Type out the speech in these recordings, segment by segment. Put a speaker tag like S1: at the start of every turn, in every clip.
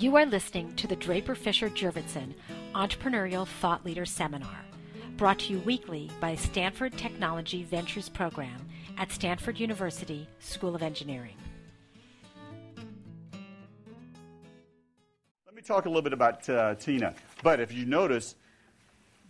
S1: You are listening to the Draper Fisher Jurvetson Entrepreneurial Thought Leader Seminar, brought to you weekly by Stanford Technology Ventures Program at Stanford University School of Engineering.
S2: Let me talk a little bit about uh, Tina. But if you notice,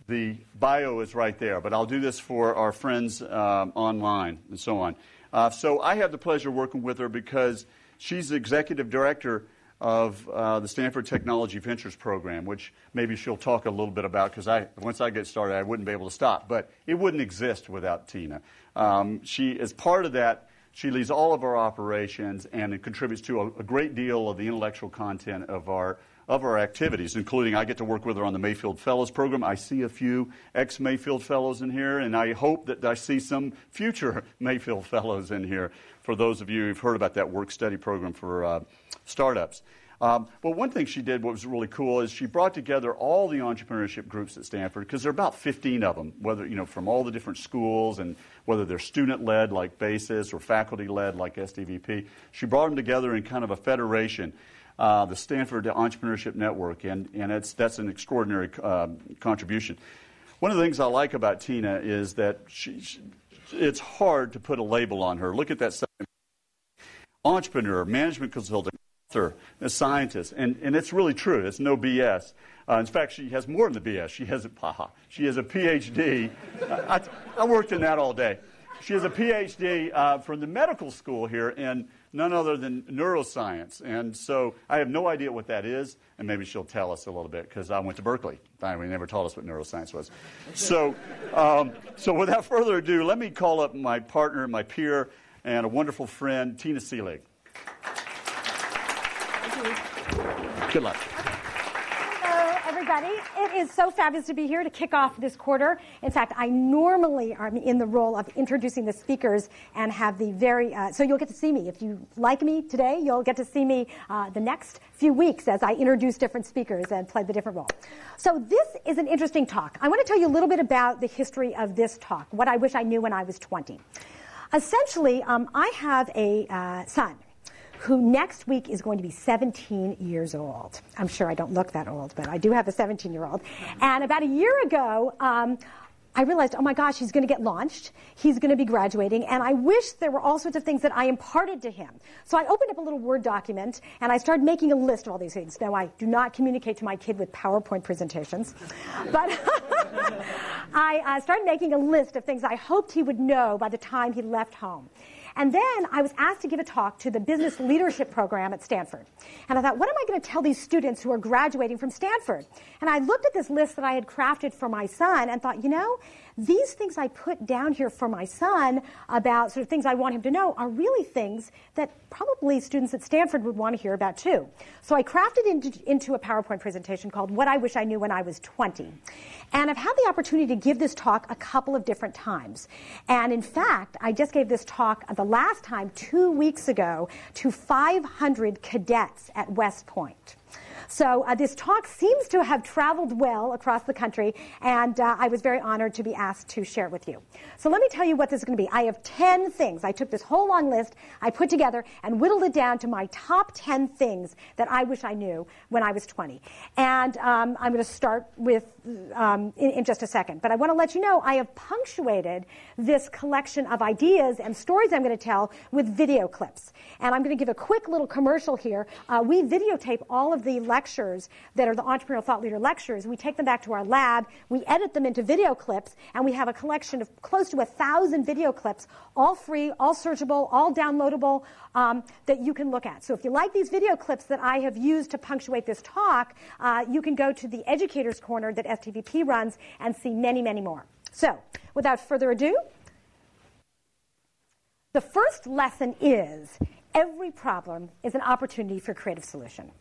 S2: the bio is right there. But I'll do this for our friends um, online and so on. Uh, so I have the pleasure of working with her because she's the executive director of uh, the Stanford Technology Ventures Program, which maybe she'll talk a little bit about because I, once I get started, I wouldn't be able to stop. But it wouldn't exist without Tina. Um, she is part of that. She leads all of our operations and contributes to a, a great deal of the intellectual content of our of our activities, including I get to work with her on the Mayfield Fellows program. I see a few ex Mayfield Fellows in here, and I hope that I see some future Mayfield Fellows in here for those of you who've heard about that work study program for uh, startups. Um, but one thing she did, what was really cool, is she brought together all the entrepreneurship groups at Stanford because there are about 15 of them, whether you know from all the different schools and whether they're student-led like BASES or faculty-led like STVP. She brought them together in kind of a federation. Uh, the Stanford Entrepreneurship Network, and, and it's, that's an extraordinary uh, contribution. One of the things I like about Tina is that she, she, it's hard to put a label on her. Look at that. Entrepreneur, management consultant, author, a scientist, and, and it's really true. It's no BS. Uh, in fact, she has more than the BS. She has a, haha, she has a PhD. I, I, worked in that all day. She has a PhD uh, from the medical school here in none other than neuroscience. And so I have no idea what that is, and maybe she'll tell us a little bit because I went to Berkeley. We never taught us what neuroscience was. So, um, so without further ado, let me call up my partner, my peer, and a wonderful friend, Tina Seelig. Good luck
S3: everybody. It is so fabulous to be here to kick off this quarter. In fact, I normally am in the role of introducing the speakers and have the very, uh, so you'll get to see me. If you like me today, you'll get to see me uh, the next few weeks as I introduce different speakers and play the different role. So this is an interesting talk. I want to tell you a little bit about the history of this talk, what I wish I knew when I was 20. Essentially, um, I have a uh, son who next week is going to be 17 years old. I'm sure I don't look that old, but I do have a 17 year old. And about a year ago, um, I realized, oh my gosh, he's going to get launched. He's going to be graduating. And I wish there were all sorts of things that I imparted to him. So I opened up a little Word document and I started making a list of all these things. Now, I do not communicate to my kid with PowerPoint presentations, but I uh, started making a list of things I hoped he would know by the time he left home. And then I was asked to give a talk to the business leadership program at Stanford. And I thought, what am I going to tell these students who are graduating from Stanford? And I looked at this list that I had crafted for my son and thought, you know, these things I put down here for my son about sort of things I want him to know are really things that probably students at Stanford would want to hear about too. So I crafted into, into a PowerPoint presentation called What I Wish I Knew When I Was 20. And I've had the opportunity to give this talk a couple of different times. And in fact, I just gave this talk the last time two weeks ago to 500 cadets at West Point. So uh, this talk seems to have traveled well across the country, and uh, I was very honored to be asked to share it with you. So let me tell you what this is going to be. I have 10 things. I took this whole long list, I put together, and whittled it down to my top 10 things that I wish I knew when I was 20. And um, I'm going to start with um, in, in just a second. But I want to let you know I have punctuated this collection of ideas and stories I'm going to tell with video clips. And I'm going to give a quick little commercial here. Uh, we videotape all of the lectures that are the Entrepreneurial Thought Leader lectures. We take them back to our lab, we edit them into video clips, and we have a collection of close to a thousand video clips, all free, all searchable, all downloadable, um, that you can look at. So if you like these video clips that I have used to punctuate this talk, uh, you can go to the Educators Corner that STVP runs and see many, many more. So, without further ado, the first lesson is every problem is an opportunity for creative solution.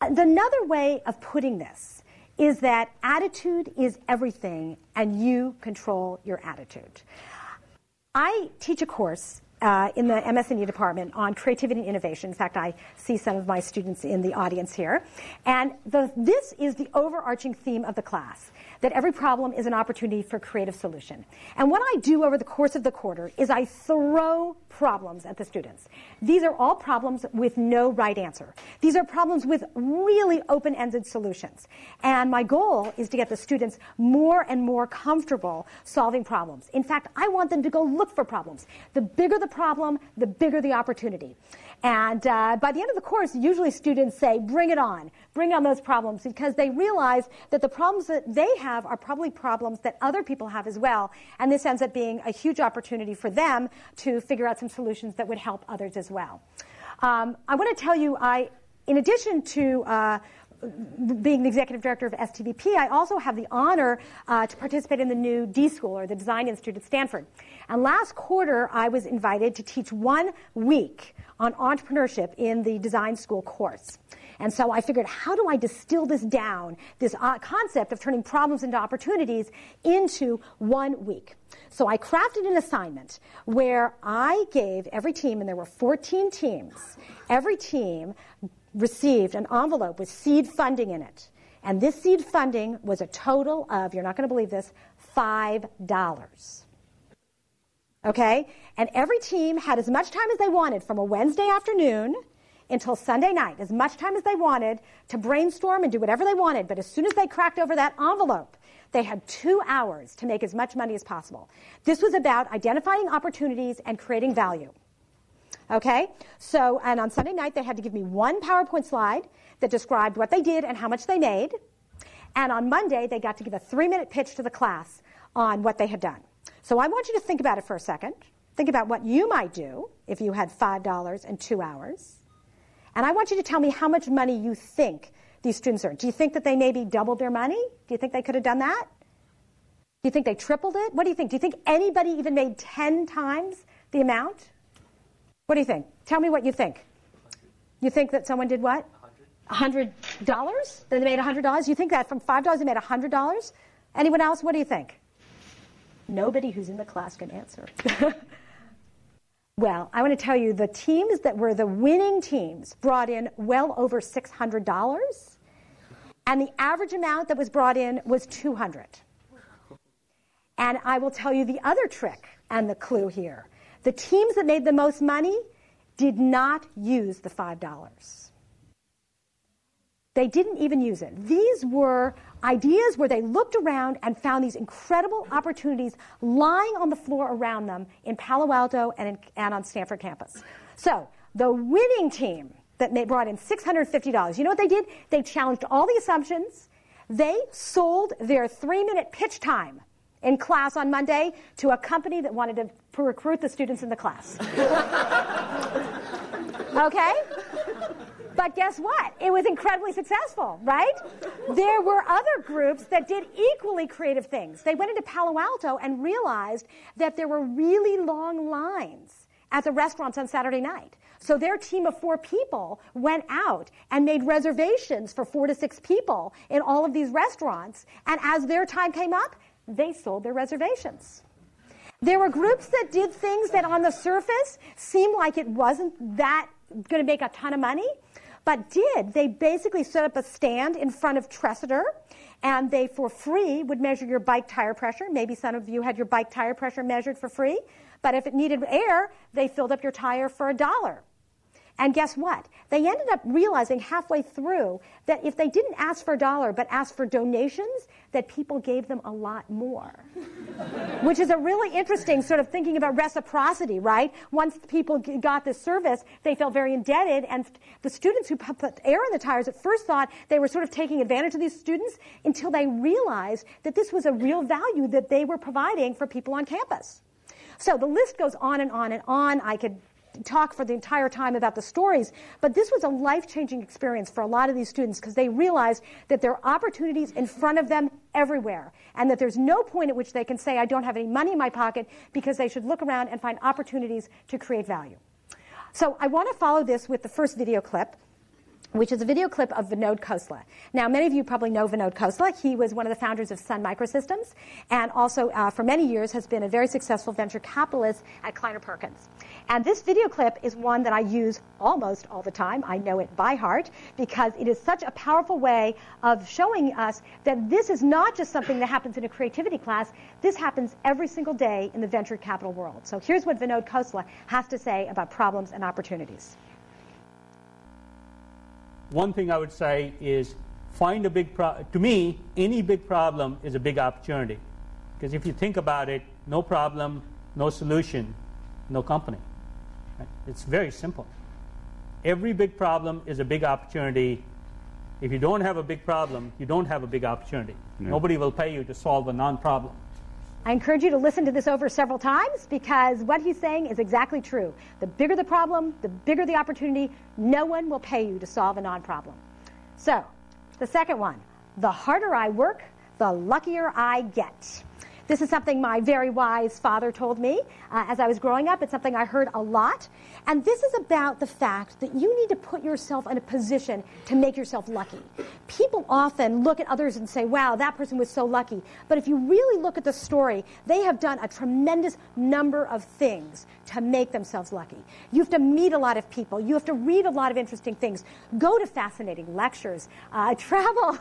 S3: Another way of putting this is that attitude is everything and you control your attitude. I teach a course uh, in the MS&E department on creativity and innovation. In fact, I see some of my students in the audience here. And the, this is the overarching theme of the class that every problem is an opportunity for creative solution. And what I do over the course of the quarter is I throw problems at the students. These are all problems with no right answer. These are problems with really open-ended solutions. And my goal is to get the students more and more comfortable solving problems. In fact, I want them to go look for problems. The bigger the problem, the bigger the opportunity. And uh, by the end of the course, usually students say, bring it on, bring on those problems, because they realize that the problems that they have are probably problems that other people have as well. And this ends up being a huge opportunity for them to figure out some solutions that would help others as well. Um, I want to tell you, I, in addition to uh, being the executive director of STVP, I also have the honor uh, to participate in the new D School, or the Design Institute at Stanford. And last quarter, I was invited to teach one week on entrepreneurship in the design school course. And so I figured, how do I distill this down, this uh, concept of turning problems into opportunities, into one week? So I crafted an assignment where I gave every team, and there were 14 teams, every team received an envelope with seed funding in it. And this seed funding was a total of, you're not going to believe this, $5. Okay? And every team had as much time as they wanted from a Wednesday afternoon until Sunday night, as much time as they wanted to brainstorm and do whatever they wanted. But as soon as they cracked over that envelope, they had two hours to make as much money as possible. This was about identifying opportunities and creating value. Okay? So, and on Sunday night, they had to give me one PowerPoint slide that described what they did and how much they made. And on Monday, they got to give a three minute pitch to the class on what they had done. So I want you to think about it for a second. Think about what you might do if you had $5 and two hours. And I want you to tell me how much money you think these students earned. Do you think that they maybe doubled their money? Do you think they could have done that? Do you think they tripled it? What do you think? Do you think anybody even made 10 times the amount? What do you think? Tell me what you think. You think that someone did what? $100. $100? That they made $100? You think that from $5 they made $100? Anyone else? What do you think? Nobody who's in the class can answer. well, I want to tell you the teams that were the winning teams brought in well over $600, and the average amount that was brought in was 200. And I will tell you the other trick and the clue here. The teams that made the most money did not use the $5. They didn't even use it. These were ideas where they looked around and found these incredible opportunities lying on the floor around them in Palo Alto and, in, and on Stanford campus. So the winning team that brought in $650, you know what they did? They challenged all the assumptions. They sold their three minute pitch time in class on Monday to a company that wanted to recruit the students in the class. okay? But guess what? It was incredibly successful, right? There were other groups that did equally creative things. They went into Palo Alto and realized that there were really long lines at the restaurants on Saturday night. So their team of four people went out and made reservations for four to six people in all of these restaurants. And as their time came up, they sold their reservations. There were groups that did things that on the surface seemed like it wasn't that going to make a ton of money, but did. They basically set up a stand in front of Tresidder, and they, for free, would measure your bike tire pressure. Maybe some of you had your bike tire pressure measured for free, but if it needed air, they filled up your tire for a dollar. And guess what? They ended up realizing halfway through that if they didn't ask for a dollar but asked for donations, that people gave them a lot more. Which is a really interesting sort of thinking about reciprocity, right? Once people got this service, they felt very indebted, and the students who put air in the tires at first thought they were sort of taking advantage of these students until they realized that this was a real value that they were providing for people on campus. So the list goes on and on and on. I could talk for the entire time about the stories, but this was a life changing experience for a lot of these students because they realized that there are opportunities in front of them everywhere and that there's no point at which they can say, I don't have any money in my pocket because they should look around and find opportunities to create value. So I want to follow this with the first video clip which is a video clip of Vinod Khosla. Now, many of you probably know Vinod Khosla. He was one of the founders of Sun Microsystems and also uh, for many years has been a very successful venture capitalist at Kleiner Perkins. And this video clip is one that I use almost all the time. I know it by heart because it is such a powerful way of showing us that this is not just something that happens in a creativity class. This happens every single day in the venture capital world. So here's what Vinod Khosla has to say about problems and opportunities.
S4: One thing I would say is find a big pro- to me any big problem is a big opportunity because if you think about it no problem no solution no company? It's very simple every big problem is a big opportunity if you don't have a big problem you don't have a big opportunity yeah. nobody will pay you to solve a non-problem
S3: I encourage you to listen to this over several times because what he's saying is exactly true. The bigger the problem, the bigger the opportunity, no one will pay you to solve a non problem. So, the second one the harder I work, the luckier I get. This is something my very wise father told me uh, as I was growing up. It's something I heard a lot. And this is about the fact that you need to put yourself in a position to make yourself lucky. People often look at others and say, wow, that person was so lucky. But if you really look at the story, they have done a tremendous number of things to make themselves lucky. You have to meet a lot of people. You have to read a lot of interesting things. Go to fascinating lectures. Uh, travel,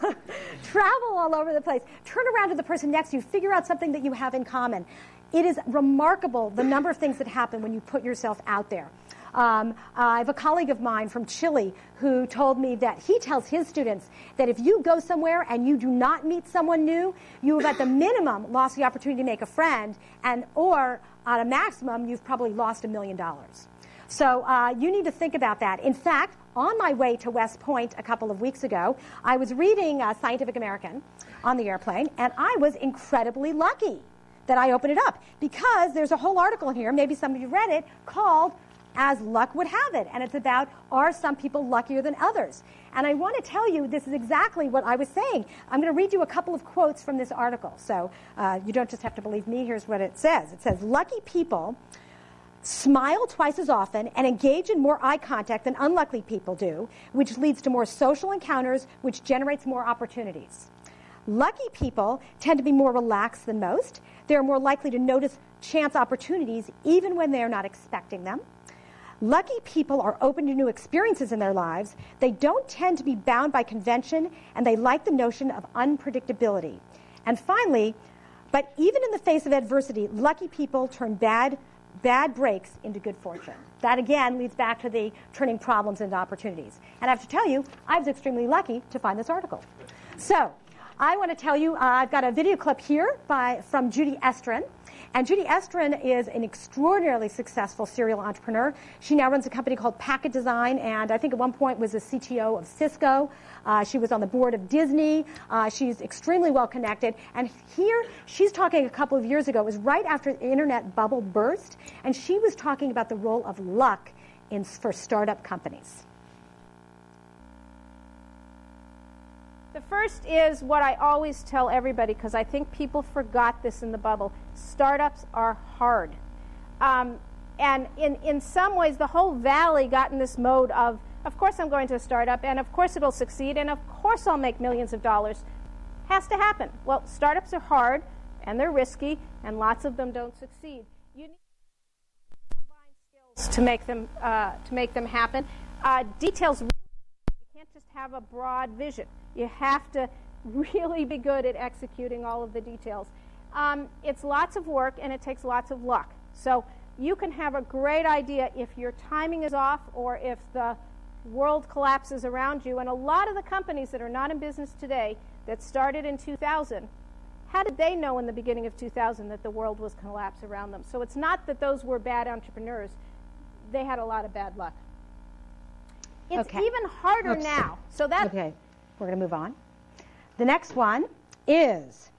S3: travel all over the place. Turn around to the person next to you. Figure out something that that you have in common. It is remarkable the number of things that happen when you put yourself out there. Um, I have a colleague of mine from Chile who told me that he tells his students that if you go somewhere and you do not meet someone new, you have at the minimum lost the opportunity to make a friend, and or at a maximum, you've probably lost a million dollars. So uh, you need to think about that. In fact, on my way to West Point a couple of weeks ago, I was reading uh, Scientific American on the airplane, and I was incredibly lucky that I opened it up because there's a whole article here, maybe some of you read it, called As Luck Would Have It. And it's about are some people luckier than others? And I want to tell you this is exactly what I was saying. I'm going to read you a couple of quotes from this article. So uh, you don't just have to believe me. Here's what it says it says, Lucky people smile twice as often and engage in more eye contact than unlucky people do, which leads to more social encounters, which generates more opportunities. Lucky people tend to be more relaxed than most. They're more likely to notice chance opportunities even when they're not expecting them. Lucky people are open to new experiences in their lives. They don't tend to be bound by convention, and they like the notion of unpredictability. And finally, but even in the face of adversity, lucky people turn bad bad breaks into good fortune. That again leads back to the turning problems into opportunities. And I have to tell you, I was extremely lucky to find this article. So, I want to tell you, uh, I've got a video clip here by, from Judy Estrin. And Judy Estrin is an extraordinarily successful serial entrepreneur. She now runs a company called Packet Design, and I think at one point was a CTO of Cisco. Uh, she was on the board of Disney. Uh, she's extremely well connected. And here, she's talking a couple of years ago, it was right after the internet bubble burst, and she was talking about the role of luck in, for startup companies.
S5: The first is what I always tell everybody because I think people forgot this in the bubble. Startups are hard. Um, and in, in some ways, the whole valley got in this mode of, of course, I'm going to a startup, and of course, it'll succeed, and of course, I'll make millions of dollars. Has to happen. Well, startups are hard, and they're risky, and lots of them don't succeed. You need to combine skills to make them, uh, to make them happen. Uh, details, can't just have a broad vision. You have to really be good at executing all of the details. Um, it's lots of work and it takes lots of luck. So you can have a great idea if your timing is off or if the world collapses around you. And a lot of the companies that are not in business today that started in 2000, how did they know in the beginning of 2000 that the world was collapse around them? So it's not that those were bad entrepreneurs. They had a lot of bad luck. It's okay. even harder Oops. now. So that
S3: okay. We're going to move on. The next one is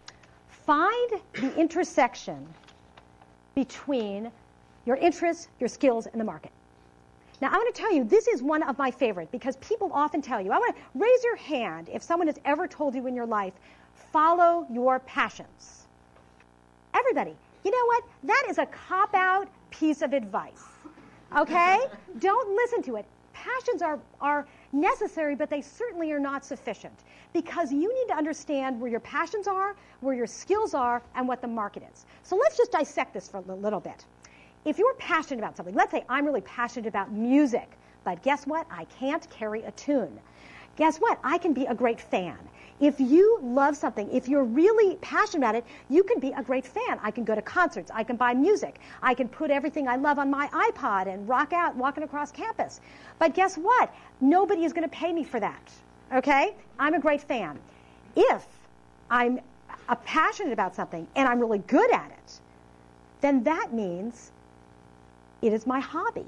S3: find the intersection between your interests, your skills, and the market. Now, I'm going to tell you, this is one of my favorite because people often tell you, I want to raise your hand if someone has ever told you in your life, follow your passions. Everybody. You know what? That is a cop out piece of advice. Okay? Don't listen to it. Passions are, are necessary, but they certainly are not sufficient because you need to understand where your passions are, where your skills are, and what the market is. So let's just dissect this for a little bit. if you're passionate about something, let's say I'm really passionate about music, but guess what? I can't carry a tune. Guess what? I can be a great fan. If you love something, if you're really passionate about it, you can be a great fan. I can go to concerts. I can buy music. I can put everything I love on my iPod and rock out walking across campus. But guess what? Nobody is going to pay me for that. Okay? I'm a great fan. If I'm uh, passionate about something and I'm really good at it, then that means it is my hobby.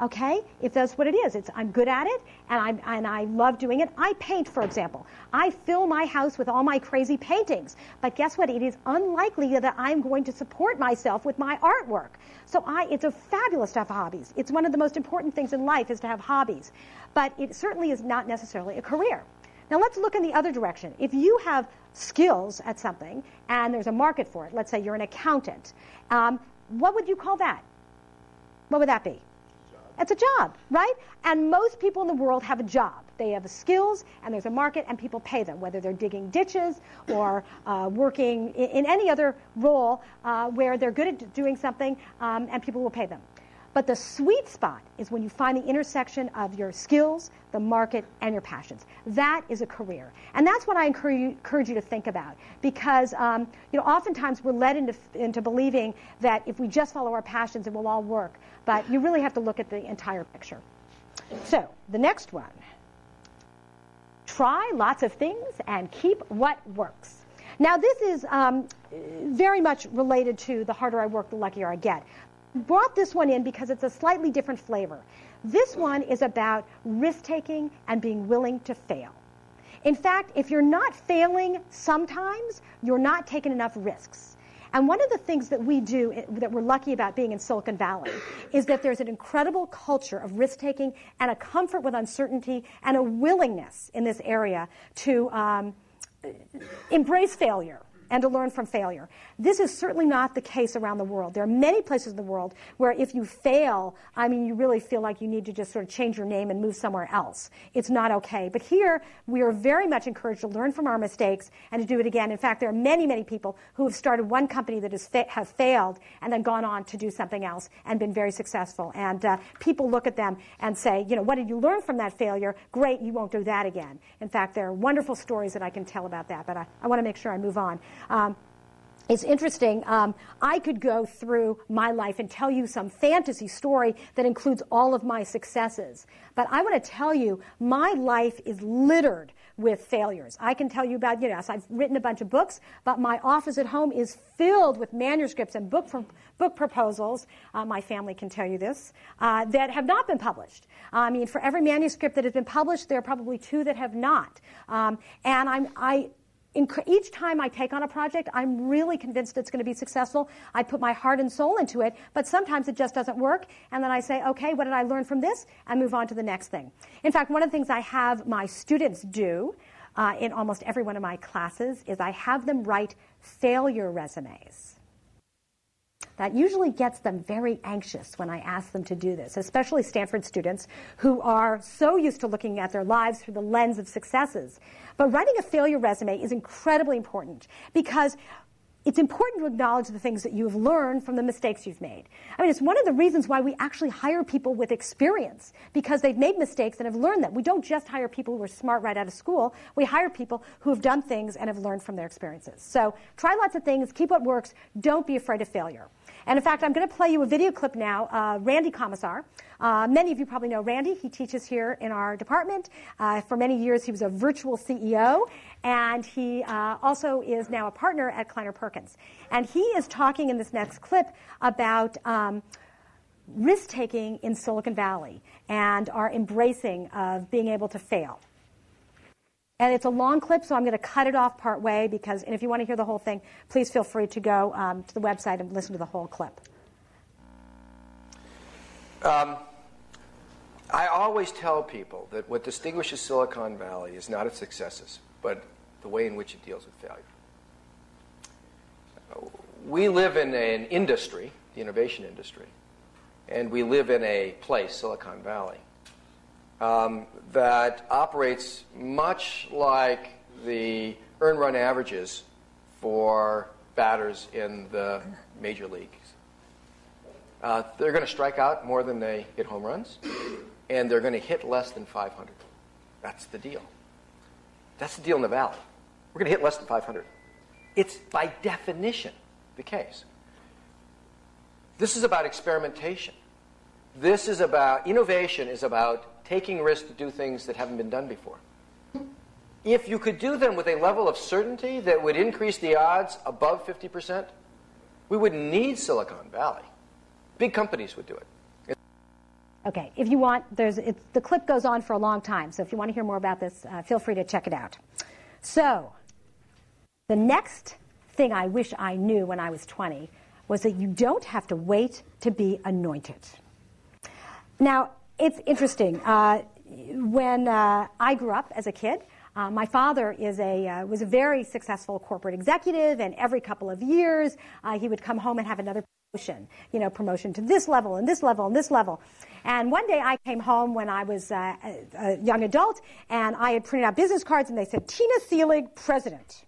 S3: Okay? If that's what it is, it's I'm good at it and I'm and I love doing it. I paint, for example. I fill my house with all my crazy paintings. But guess what? It is unlikely that I'm going to support myself with my artwork. So I it's a fabulous to have hobbies. It's one of the most important things in life is to have hobbies. But it certainly is not necessarily a career. Now let's look in the other direction. If you have skills at something and there's a market for it, let's say you're an accountant, um, what would you call that? What would that be? It's a job, right? And most people in the world have a job. They have skills, and there's a market, and people pay them, whether they're digging ditches or uh, working in, in, any other role uh, where they're good at doing something, um, and people will pay them. But the sweet spot is when you find the intersection of your skills, the market, and your passions. That is a career. And that's what I encourage you, to think about. Because, um, you know, oftentimes we're led into, into believing that if we just follow our passions, it will all work. But you really have to look at the entire picture. So, the next one. Try lots of things and keep what works. Now, this is um, very much related to the harder I work, the luckier I get brought this one in because it's a slightly different flavor. This one is about risk taking and being willing to fail. In fact, if you're not failing sometimes, you're not taking enough risks. And one of the things that we do eh, that we're lucky about being in Silicon Valley is that there's an incredible culture of risk taking and a comfort with uncertainty and a willingness in this area to um, embrace failure and to learn from failure. This is certainly not the case around the world. There are many places in the world where if you fail, I mean, you really feel like you need to just sort of change your name and move somewhere else. It's not okay. But here, we are very much encouraged to learn from our mistakes and to do it again. In fact, there are many, many people who have started one company that has fa- have failed and then gone on to do something else and been very successful. And uh, people look at them and say, you know, what did you learn from that failure? Great, you won't do that again. In fact, there are wonderful stories that I can tell about that, but I, I want to make sure I move on. Um, it's interesting. Um, I could go through my life and tell you some fantasy story that includes all of my successes. But I want to tell you, my life is littered with failures. I can tell you about, you know, I've written a bunch of books, but my office at home is filled with manuscripts and book, book proposals. Uh, my family can tell you this, uh, that have not been published. I mean, for every manuscript that has been published, there are probably two that have not. Um, and I'm, I, each time I take on a project, I'm really convinced it's going to be successful. I put my heart and soul into it, but sometimes it just doesn't work. And then I say, okay, what did I learn from this? And move on to the next thing. In fact, one of the things I have my students do uh, in almost every one of my classes is I have them write failure resumes. That usually gets them very anxious when I ask them to do this, especially Stanford students who are so used to looking at their lives through the lens of successes. But writing a failure resume is incredibly important because it's important to acknowledge the things that you've learned from the mistakes you've made. I mean, it's one of the reasons why we actually hire people with experience because they've made mistakes and have learned them. We don't just hire people who are smart right out of school. We hire people who have done things and have learned from their experiences. So try lots of things, keep what works, don't be afraid of failure. And in fact, I'm going to play you a video clip now. Uh, Randy Komisar. Uh, many of you probably know Randy. He teaches here in our department. Uh, for many years, he was a virtual CEO, and he uh, also is now a partner at Kleiner Perkins. And he is talking in this next clip about. Um, risk taking in Silicon Valley and our embracing of being able to fail. And it's a long clip, so I'm going to cut it off part way because, and if you want to hear the whole thing, please feel free to go um, to the website and listen to the whole clip.
S6: Um, I always tell people that what distinguishes Silicon Valley is not its successes, but the way in which it deals with failure. We live in an industry, the innovation industry, and we live in a place, Silicon Valley, um, that operates much like the earn run averages for batters in the major leagues. Uh, they're going to strike out more than they hit home runs, and they're going to hit less than 500. That's the deal. That's the deal in the valley. We're going to hit less than 500. It's by definition the case. This is about experimentation. This is about innovation is about taking risks to do things that haven't been done before. If you could do them with a level of certainty that would increase the odds above 50%, we wouldn't need Silicon Valley. Big companies would do it.
S3: Okay, if you want, there's, it, the clip goes on for a long time, so if you want to hear more about this, uh, feel free to check it out. So, the next thing I wish I knew when I was 20 was that you don't have to wait to be anointed. Now, it's interesting. Uh, when uh, I grew up as a kid, uh, my father is a, uh, was a very successful corporate executive, and every couple of years uh, he would come home and have another promotion, you know, promotion to this level and this level and this level. And one day I came home when I was uh, a, a young adult, and I had printed out business cards, and they said, Tina Seelig, president.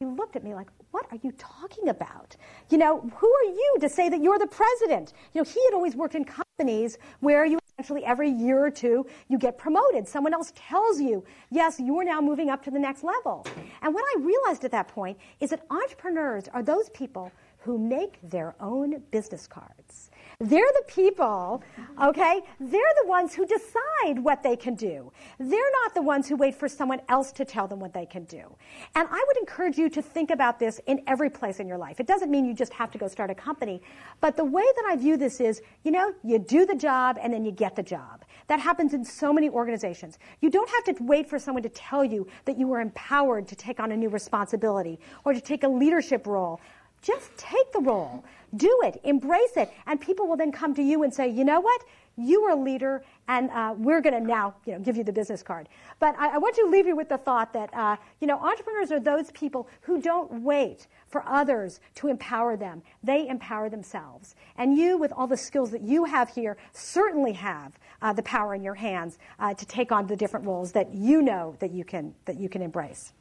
S3: He looked at me like, what are you talking about? You know, who are you to say that you're the president? You know, he had always worked in companies where you essentially every year or two you get promoted. Someone else tells you, yes, you're now moving up to the next level. And what I realized at that point is that entrepreneurs are those people who make their own business cards. They're the people, okay? They're the ones who decide what they can do. They're not the ones who wait for someone else to tell them what they can do. And I would encourage you to think about this in every place in your life. It doesn't mean you just have to go start a company, but the way that I view this is, you know, you do the job and then you get the job. That happens in so many organizations. You don't have to wait for someone to tell you that you are empowered to take on a new responsibility or to take a leadership role. Just take the role. Do it. Embrace it. And people will then come to you and say, you know what? You are a leader, and uh, we're going to now you know, give you the business card. But I, I, want to leave you with the thought that uh, you know, entrepreneurs are those people who don't wait for others to empower them. They empower themselves. And you, with all the skills that you have here, certainly have uh, the power in your hands uh, to take on the different roles that you know that you can, that you can embrace.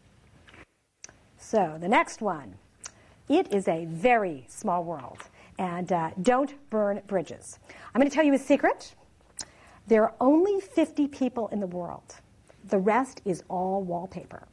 S3: So the next one. It is a very small world. And uh, don't burn bridges. I'm going to tell you a secret. There are only 50 people in the world. The rest is all wallpaper.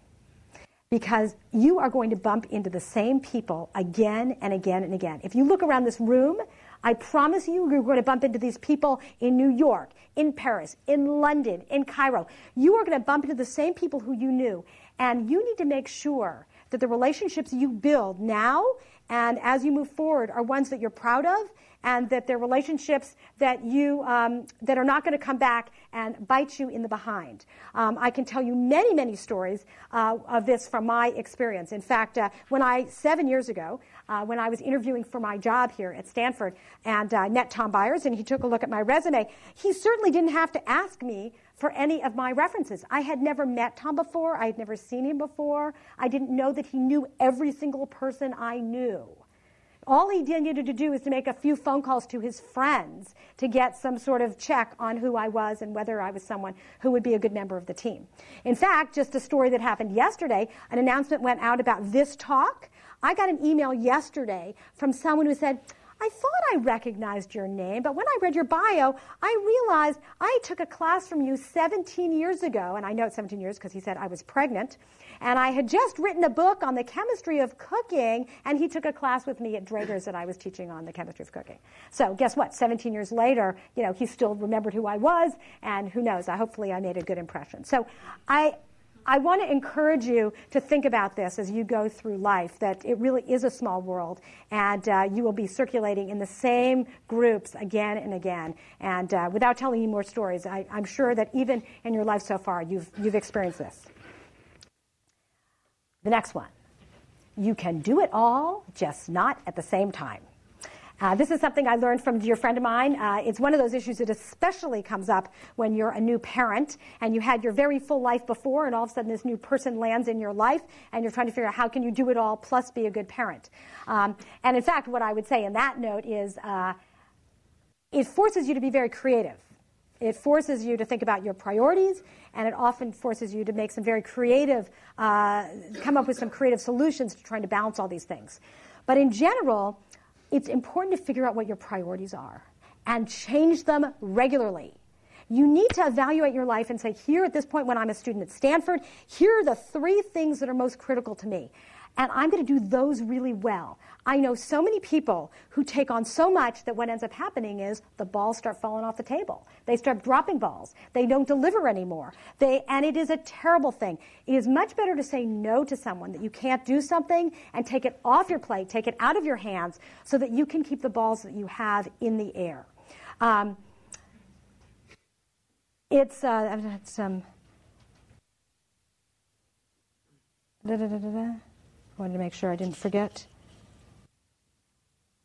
S3: Because you are going to bump into the same people again and again and again. If you look around this room, I promise you, you're going to bump into these people in New York, in Paris, in London, in Cairo. You are going to bump into the same people who you knew. And you need to make sure that the relationships you build now and as you move forward are ones that you're proud of and that they're relationships that you um, that are not going to come back and bite you in the behind. Um, I can tell you many, many stories uh, of this from my experience. In fact, uh, when I seven years ago, uh, when I was interviewing for my job here at Stanford, and uh, met Tom Byers, and he took a look at my resume, he certainly didn't have to ask me for any of my references. I had never met Tom before. I had never seen him before. I didn't know that he knew every single person I knew. All he needed to do was to make a few phone calls to his friends to get some sort of check on who I was and whether I was someone who would be a good member of the team. In fact, just a story that happened yesterday, an announcement went out about this talk. I got an email yesterday from someone who said, I thought I recognized your name, but when I read your bio, I realized I took a class from you 17 years ago, and I know it's 17 years because he said I was pregnant, and I had just written a book on the chemistry of cooking, and he took a class with me at Draeger's that I was teaching on the chemistry of cooking. So guess what? 17 years later, you know, he still remembered who I was, and who knows? I, hopefully I made a good impression. So I, I want to encourage you to think about this as you go through life, that it really is a small world, and uh, you will be circulating in the same groups again and again. And uh, without telling you more stories, I, am sure that even in your life so far, you've, you've experienced this. The next one. You can do it all, just not at the same time. Uh, this is something I learned from dear friend of mine. Uh, it's one of those issues that especially comes up when you're a new parent and you had your very full life before, and all of a sudden this new person lands in your life, and you're trying to figure out how can you do it all plus be a good parent. Um, and in fact, what I would say in that note is uh, it forces you to be very creative. It forces you to think about your priorities, and it often forces you to make some very creative, uh, come up with some creative solutions to trying to balance all these things. But in general, it's important to figure out what your priorities are and change them regularly. You need to evaluate your life and say, here at this point when I'm a student at Stanford, here are the three things that are most critical to me. And I'm going to do those really well. I know so many people who take on so much that what ends up happening is the balls start falling off the table. They start dropping balls. They don't deliver anymore. They, and it is a terrible thing. It is much better to say no to someone that you can't do something and take it off your plate, take it out of your hands so that you can keep the balls that you have in the air. Um, it's, uh, it's um, da, da, da, da, da. I wanted to make sure I didn't forget.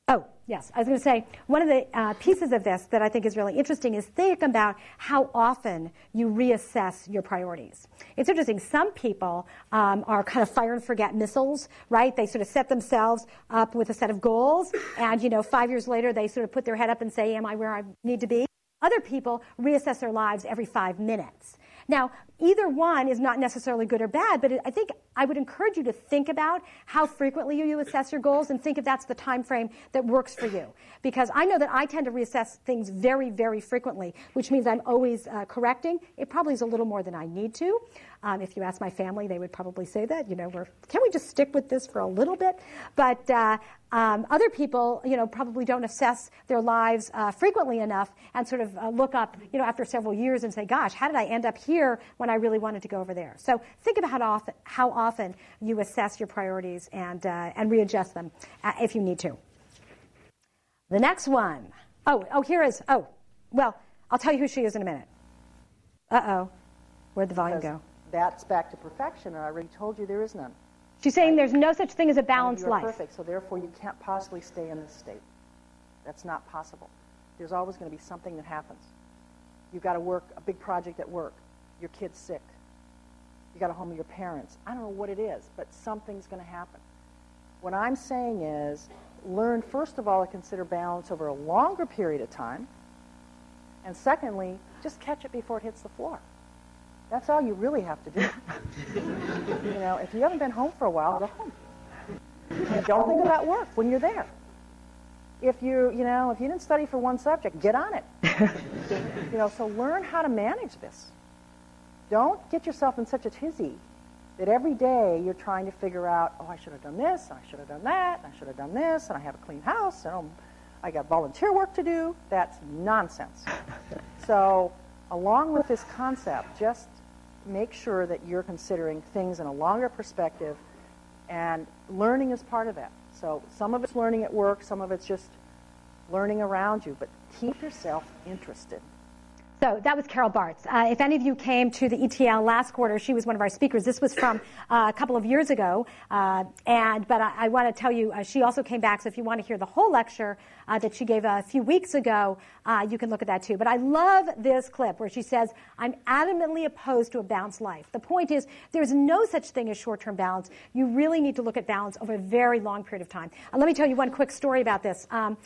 S3: Oh, yes. I was going to say one of the uh, pieces of this that I think is really interesting is think about how often you reassess your priorities. It's interesting. Some people um, are kind of fire and forget missiles, right? They sort of set themselves up with a set of goals, and you know, five years later, they sort of put their head up and say, "Am I where I need to be?" Other people reassess their lives every five minutes. Now, either one is not necessarily good or bad, but I think I would encourage you to think about how frequently you assess your goals and think if that's the time frame that works for you. Because I know that I tend to reassess things very, very frequently, which means I'm always uh, correcting. It probably is a little more than I need to. Um, if you ask my family, they would probably say that. You know, we're, can we just stick with this for a little bit? But uh, um, other people, you know, probably don't assess their lives uh, frequently enough and sort of uh, look up, you know, after several years and say, "Gosh, how did I end up here when I really wanted to go over there?" So think about how often, how often you assess your priorities and uh, and readjust them uh, if you need to. The next one. Oh, oh, here is. Oh, well, I'll tell you who she is in a minute. Uh oh, where'd the volume go?
S7: That's back to perfection, and I already told you there is none.
S3: She's saying there's no such thing as a
S7: of
S3: balanced life.
S7: perfect, so therefore you can't possibly stay in this state. That's not possible. There's always going to be something that happens. You've got to work a big project at work. Your kid's sick. You got to home with your parents. I don't know what it is, but something's going to happen. What I'm saying is learn first of all to consider balance over a longer period of time, and secondly, just catch it before it hits the floor. That's all you really have to do. you know, if you haven't been home for a while, go home. And don't think about work when you're there. If you, you know, if you didn't study for one subject, get on it. you know, so learn how to manage this. Don't get yourself in such a tizzy that every day you're trying to figure out, oh, I should have done this, and I should have done that, and I should have done this, and I have a clean house, and um, I got volunteer work to do. That's nonsense. so, along with this concept, just make sure that you're considering things in a longer perspective, and learning is part of that. So, some of it's learning at work, some of it's just learning around you, but keep yourself interested.
S3: So that was Carol Bartz. Uh, if any of you came to the ETL last quarter, she was one of our speakers. This was from uh, a couple of years ago, uh, and but I, I want to tell you, uh, she also came back. So if you want to hear the whole lecture uh, that she gave a few weeks ago, uh, you can look at that too. But I love this clip where she says, "I'm adamantly opposed to a balanced life." The point is, there's no such thing as short-term balance. You really need to look at balance over a very long period of time. Let me tell you one quick story about this. Um,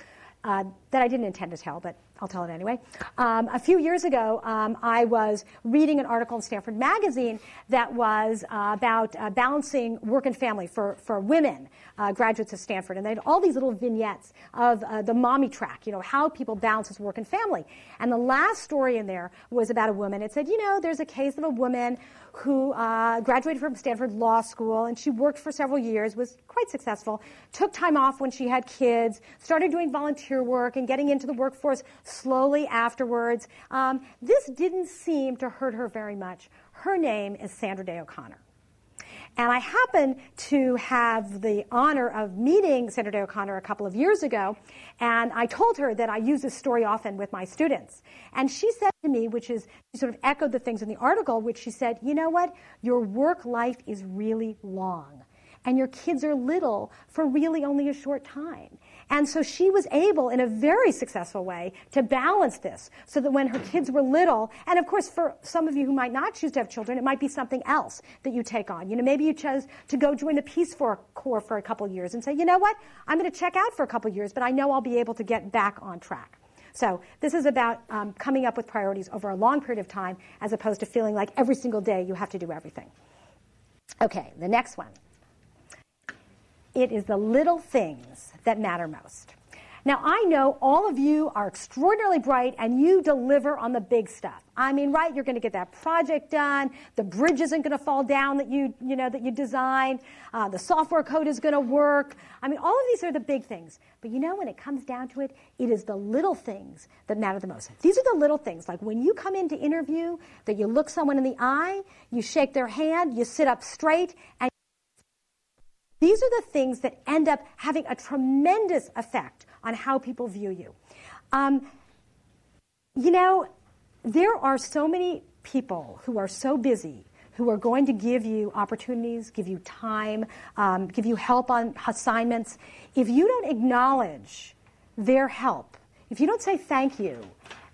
S3: that I didn't intend to tell, but I'll tell it anyway. Um, a few years ago, um, I was reading an article in Stanford Magazine that was uh, about uh, balancing work and family for, for women, uh, graduates of Stanford. And they had all these little vignettes of uh, the mommy track, you know, how people balance work and family. And the last story in there was about a woman. It said, you know, there's a case of a woman who uh, graduated from Stanford Law School, and she worked for several years, was quite successful, took time off when she had kids, started doing volunteer work and getting into the workforce slowly afterwards. Um, this didn't seem to hurt her very much. Her name is Sandra Day O'Connor. And I happened to have the honor of meeting Senator O'Connor a couple of years ago, and I told her that I use this story often with my students. And she said to me, which is, she sort of echoed the things in the article, which she said, you know what? Your work life is really long, and your kids are little for really only a short time. And so she was able, in a very successful way, to balance this so that when her kids were little, and of course, for some of you who might not choose to have children, it might be something else that you take on. You know, maybe you chose to go join the Peace Corps for a couple years and say, you know what, I'm going to check out for a couple years, but I know I'll be able to get back on track. So this is about um, coming up with priorities over a long period of time as opposed to feeling like every single day you have to do everything. Okay, the next one. It is the little things that matter most. Now, I know all of you are extraordinarily bright and you deliver on the big stuff. I mean, right, you're going to get that project done. The bridge isn't going to fall down that you, you know, that you designed. Uh, the software code is going to work. I mean, all of these are the big things. But you know, when it comes down to it, it is the little things that matter the most. These are the little things, like when you come in to interview, that you look someone in the eye, you shake their hand, you sit up straight, and these are the things that end up having a tremendous effect on how people view you. Um, you know, there are so many people who are so busy who are going to give you opportunities, give you time, um, give you help on assignments. If you don't acknowledge their help, if you don't say thank you,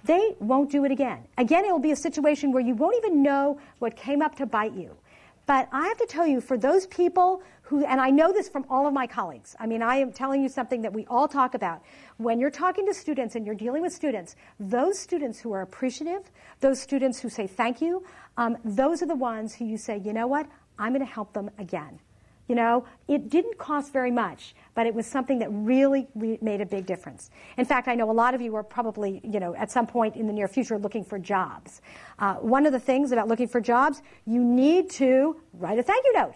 S3: they won't do it again. Again, it will be a situation where you won't even know what came up to bite you. But I have to tell you, for those people who, and I know this from all of my colleagues, I mean, I am telling you something that we all talk about. When you're talking to students and you're dealing with students, those students who are appreciative, those students who say thank you, um, those are the ones who you say, you know what, I'm going to help them again. You know, it didn't cost very much, but it was something that really re- made a big difference. In fact, I know a lot of you are probably, you know, at some point in the near future looking for jobs. Uh, one of the things about looking for jobs, you need to write a thank you note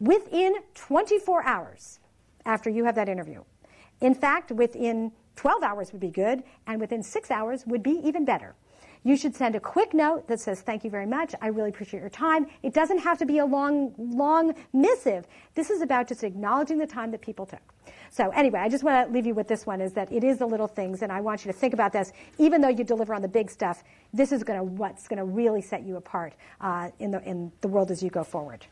S3: within 24 hours after you have that interview. In fact, within 12 hours would be good, and within six hours would be even better. You should send a quick note that says, Thank you very much. I really appreciate your time. It doesn't have to be a long, long missive. This is about just acknowledging the time that people took. So, anyway, I just want to leave you with this one is that it is the little things, and I want you to think about this. Even though you deliver on the big stuff, this is going to what's going to really set you apart uh, in, the, in the world as you go forward.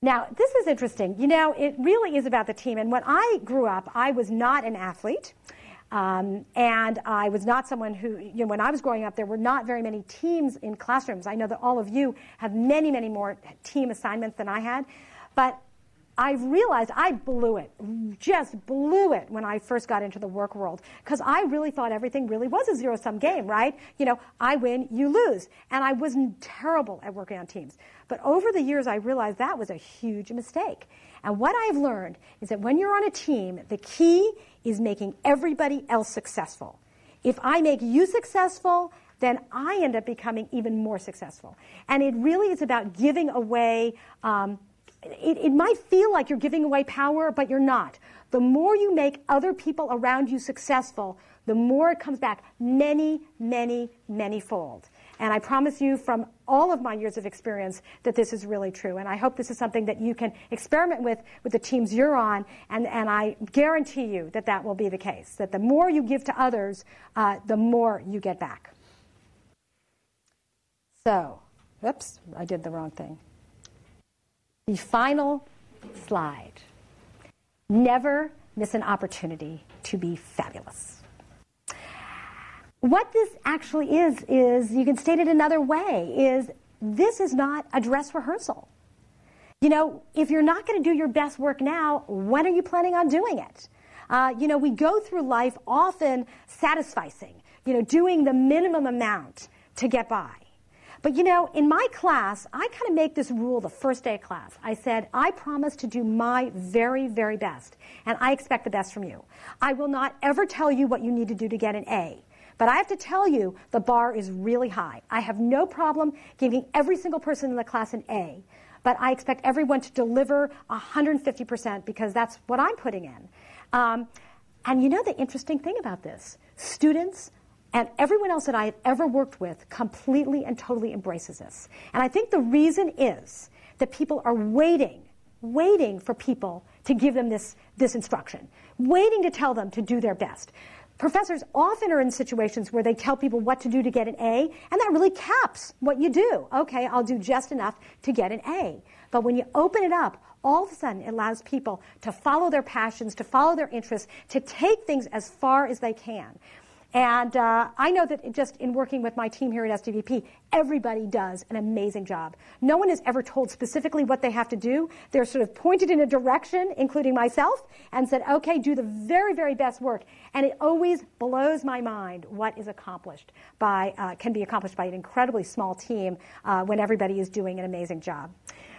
S3: Now, this is interesting. You know, it really is about the team. And when I grew up, I was not an athlete. Um, and I was not someone who, you know, when I was growing up, there were not very many teams in classrooms. I know that all of you have many, many more team assignments than I had. But I've realized I blew it, just blew it when I first got into the work world because I really thought everything really was a zero sum game, right? You know, I win, you lose. And I was terrible at working on teams. But over the years, I realized that was a huge mistake. And what I've learned is that when you're on a team, the key is making everybody else successful. If I make you successful, then I end up becoming even more successful. And it really is about giving away um, it, it might feel like you're giving away power, but you're not. The more you make other people around you successful, the more it comes back many, many, many fold. And I promise you from all of my years of experience that this is really true. And I hope this is something that you can experiment with with the teams you're on. And, and I guarantee you that that will be the case. That the more you give to others, uh, the more you get back. So, oops, I did the wrong thing. The final slide. Never miss an opportunity to be fabulous. What this actually is, is you can state it another way, is this is not a dress rehearsal. You know, if you're not going to do your best work now, when are you planning on doing it? Uh, you know, we go through life often satisficing, you know, doing the minimum amount to get by. But you know, in my class, I kind of make this rule the first day of class. I said, I promise to do my very, very best, and I expect the best from you. I will not ever tell you what you need to do to get an A. But I have to tell you, the bar is really high. I have no problem giving every single person in the class an A, but I expect everyone to deliver 150% because that's what I'm putting in. Um, and you know the interesting thing about this? Students and everyone else that I have ever worked with completely and totally embraces this. And I think the reason is that people are waiting, waiting for people to give them this, this instruction, waiting to tell them to do their best. Professors often are in situations where they tell people what to do to get an A, and that really caps what you do. Okay, I'll do just enough to get an A. But when you open it up, all of a sudden it allows people to follow their passions, to follow their interests, to take things as far as they can. And uh, I know that just in working with my team here at STVP, everybody does an amazing job. No one is ever told specifically what they have to do. They're sort of pointed in a direction, including myself, and said, okay, do the very, very best work. And it always blows my mind what is accomplished by, uh, can be accomplished by an incredibly small team uh, when everybody is doing an amazing job.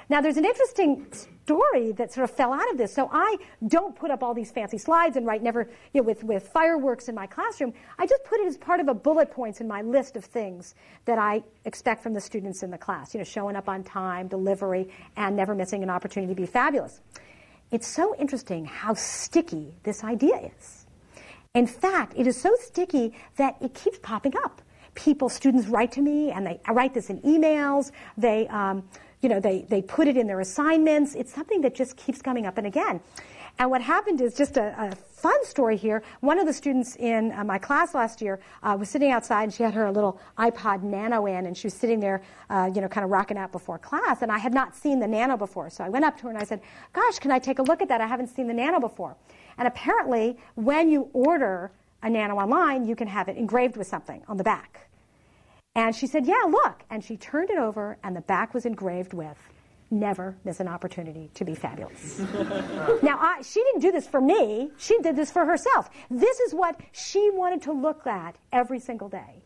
S3: Now, there's an interesting story that sort of fell out of this. So I don't put up all these fancy slides and write never, you know, with, with fireworks in my classroom. I just put it as part of a bullet points in my list of things that I expect from the students in the class. You know, showing up on time, delivery, and never missing an opportunity to be fabulous. It's so interesting how sticky this idea is. In fact, it is so sticky that it keeps popping up. People, students write to me, and they write this in emails. They, um, you know, they, they put it in their assignments. It's something that just keeps coming up and again. And what happened is just a, a fun story here. One of the students in uh, my class last year uh, was sitting outside, and she had her little iPod Nano in, and she was sitting there, uh, you know, kind of rocking out before class. And I had not seen the Nano before, so I went up to her and I said, "Gosh, can I take a look at that? I haven't seen the Nano before." And apparently, when you order a Nano online, you can have it engraved with something on the back. And she said, Yeah, look. And she turned it over, and the back was engraved with never miss an opportunity to be fabulous. now, I, she didn't do this for me, she did this for herself. This is what she wanted to look at every single day.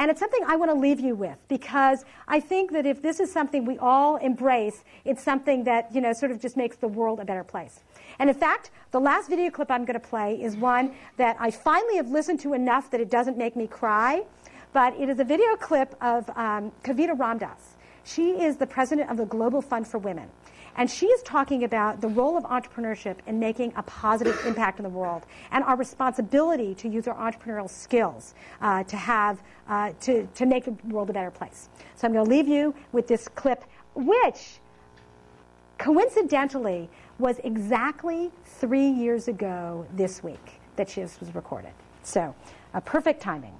S3: And it's something I want to leave you with because I think that if this is something we all embrace, it's something that, you know, sort of just makes the world a better place. And in fact, the last video clip I'm going to play is one that I finally have listened to enough that it doesn't make me cry. But it is a video clip of um, Kavita Ramdas. She is the president of the Global Fund for Women. And she is talking about the role of entrepreneurship in making a positive impact in the world and our responsibility to use our entrepreneurial skills uh, to, have, uh, to, to make the world a better place. So I'm going to leave you with this clip, which coincidentally was exactly three years ago this week that this was recorded. So, a perfect timing.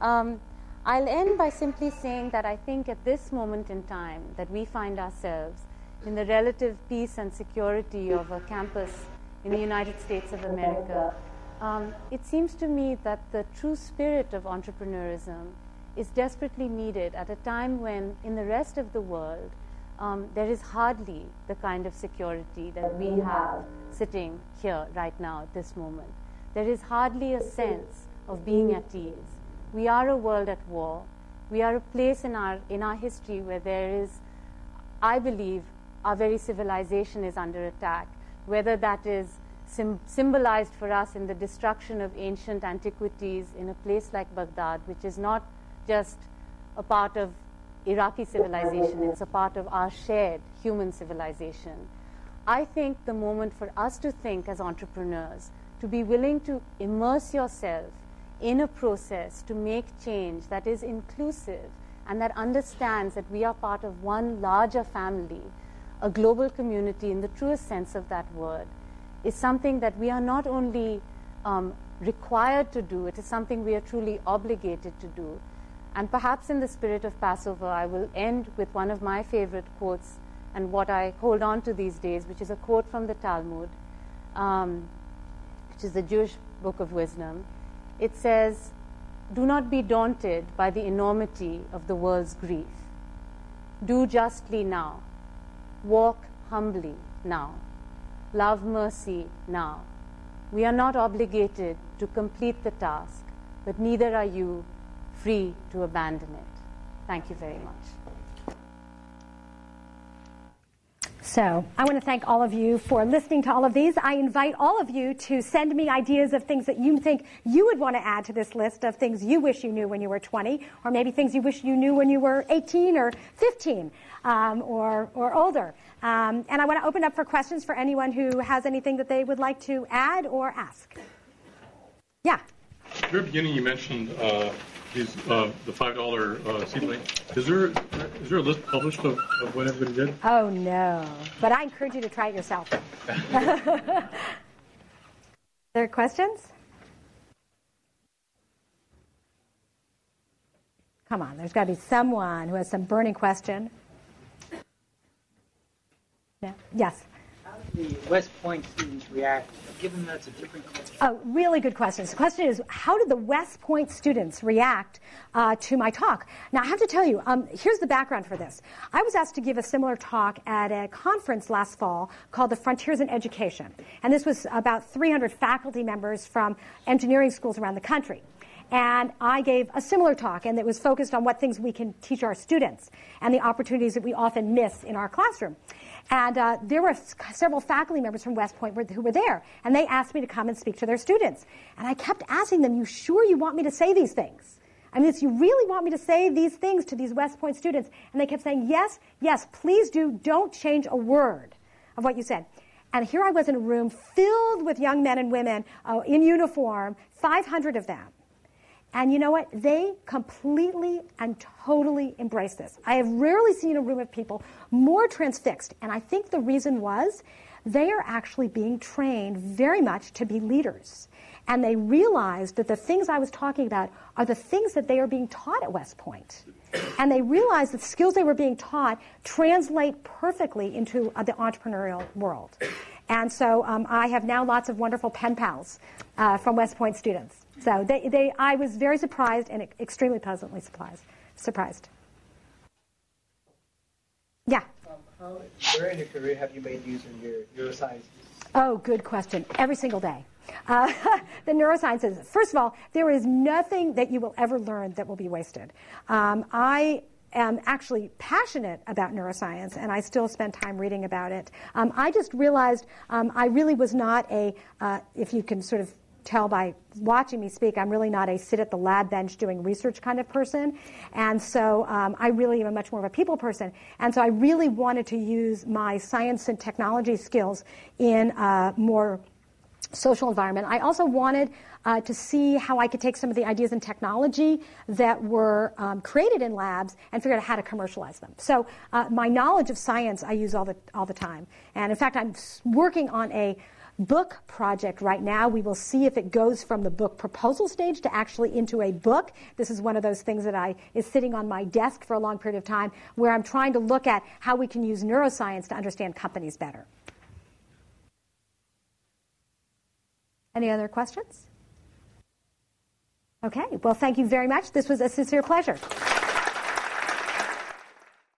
S8: Um, I'll end by simply saying that I think at this moment in time that we find ourselves in the relative peace and security of a campus in the United States of America, um, it seems to me that the true spirit of entrepreneurism is desperately needed at a time when, in the rest of the world, um, there is hardly the kind of security that we have sitting here right now at this moment. There is hardly a sense of being at ease we are a world at war. We are a place in our, in our history where there is, I believe, our very civilization is under attack, whether that is symbolized for us in the destruction of ancient antiquities in a place like Baghdad, which is not just a part of Iraqi civilization, it's a part of our shared human civilization. I think the moment for us to think as entrepreneurs, to be willing to immerse yourself in a process to make change that is inclusive and that understands that we are part of one larger family, a global community in the truest sense of that word, is something that we are not only um, required to do, it is something we are truly obligated to do. And perhaps in the spirit of Passover, I will end with one of my favorite quotes and what I hold on to these days, which is a quote from the Talmud, um, which is the Jewish book of wisdom it says, Do not be daunted by the enormity of the world's grief. Do justly now. Walk humbly now. Love mercy now. We are not obligated to complete the task, but neither are you free to abandon it. Thank you very much.
S3: So I want to thank all of you for listening to all of these. I invite all of you to send me ideas of things that you think you would want to add to this list of things you wish you knew when you were 20, or maybe things you wish you knew when you were 18 or 15 um, or, or older. Um, and I want to open up for questions for anyone who has anything that they would like to add or ask. Yeah.
S9: At the very beginning, you mentioned uh, these uh, the five dollar uh, seedling. Is there is there a list published of, of what everybody did?
S3: Oh no! But I encourage you to try it yourself. there questions? Come on, there's got to be someone who has some burning question. Yeah. Yes
S10: the West Point students react, given that it's a different culture?
S3: Oh, really good question. So the question is, how did the West Point students react uh, to my talk? Now, I have to tell you, um, here's the background for this. I was asked to give a similar talk at a conference last fall called the Frontiers in Education. And this was about 300 faculty members from engineering schools around the country. And I gave a similar talk, and it was focused on what things we can teach our students and the opportunities that we often miss in our classroom. And uh, there were several faculty members from West Point who were there, and they asked me to come and speak to their students. And I kept asking them, You sure you want me to say these things? I mean, you really want me to say these things to these West Point students? And they kept saying, Yes, yes, please do. Don't change a word of what you said. And here I was in a room filled with young men and women uh, in uniform, 500 of them. And you know what? They completely and totally embraced this. I have rarely seen a room of people more transfixed. And I think the reason was they are actually being trained very much to be leaders. And they realized that the things I was talking about are the things that they are being taught at West Point. And they realized that the skills they were being taught translate perfectly into uh, the entrepreneurial world. And so um, I have now lots of wonderful pen pals uh, from West Point students. So they, they, I was very surprised and extremely pleasantly surprised. surprised. Yeah.
S10: Um, how, where in your career have you made use of your neuroscience?
S3: Oh, good question. Every single day. Uh, the neurosciences. First of all, there is nothing that you will ever learn that will be wasted. Um, I am actually passionate about neuroscience, and I still spend time reading about it. Um, I just realized um, I really was not a, uh, if you can sort of tell by watching me speak, I'm really not a sit at the lab bench doing research kind of person. And so um, I really am a much more of a people person. And so I really wanted to use my science and technology skills in a more social environment. I also wanted uh, to see how I could take some of the ideas and technology that were um, created in labs and figure out how to commercialize them. So uh, my knowledge of science I use all the, all the time. And in fact, I'm working on a book project right now. We will see if it goes from the book proposal stage to actually into a book. This is one of those things that I is sitting on my desk for a long period of time where I'm trying to look at how we can use neuroscience to understand companies better. Any other questions? Okay, well, thank you very much. This was a sincere pleasure.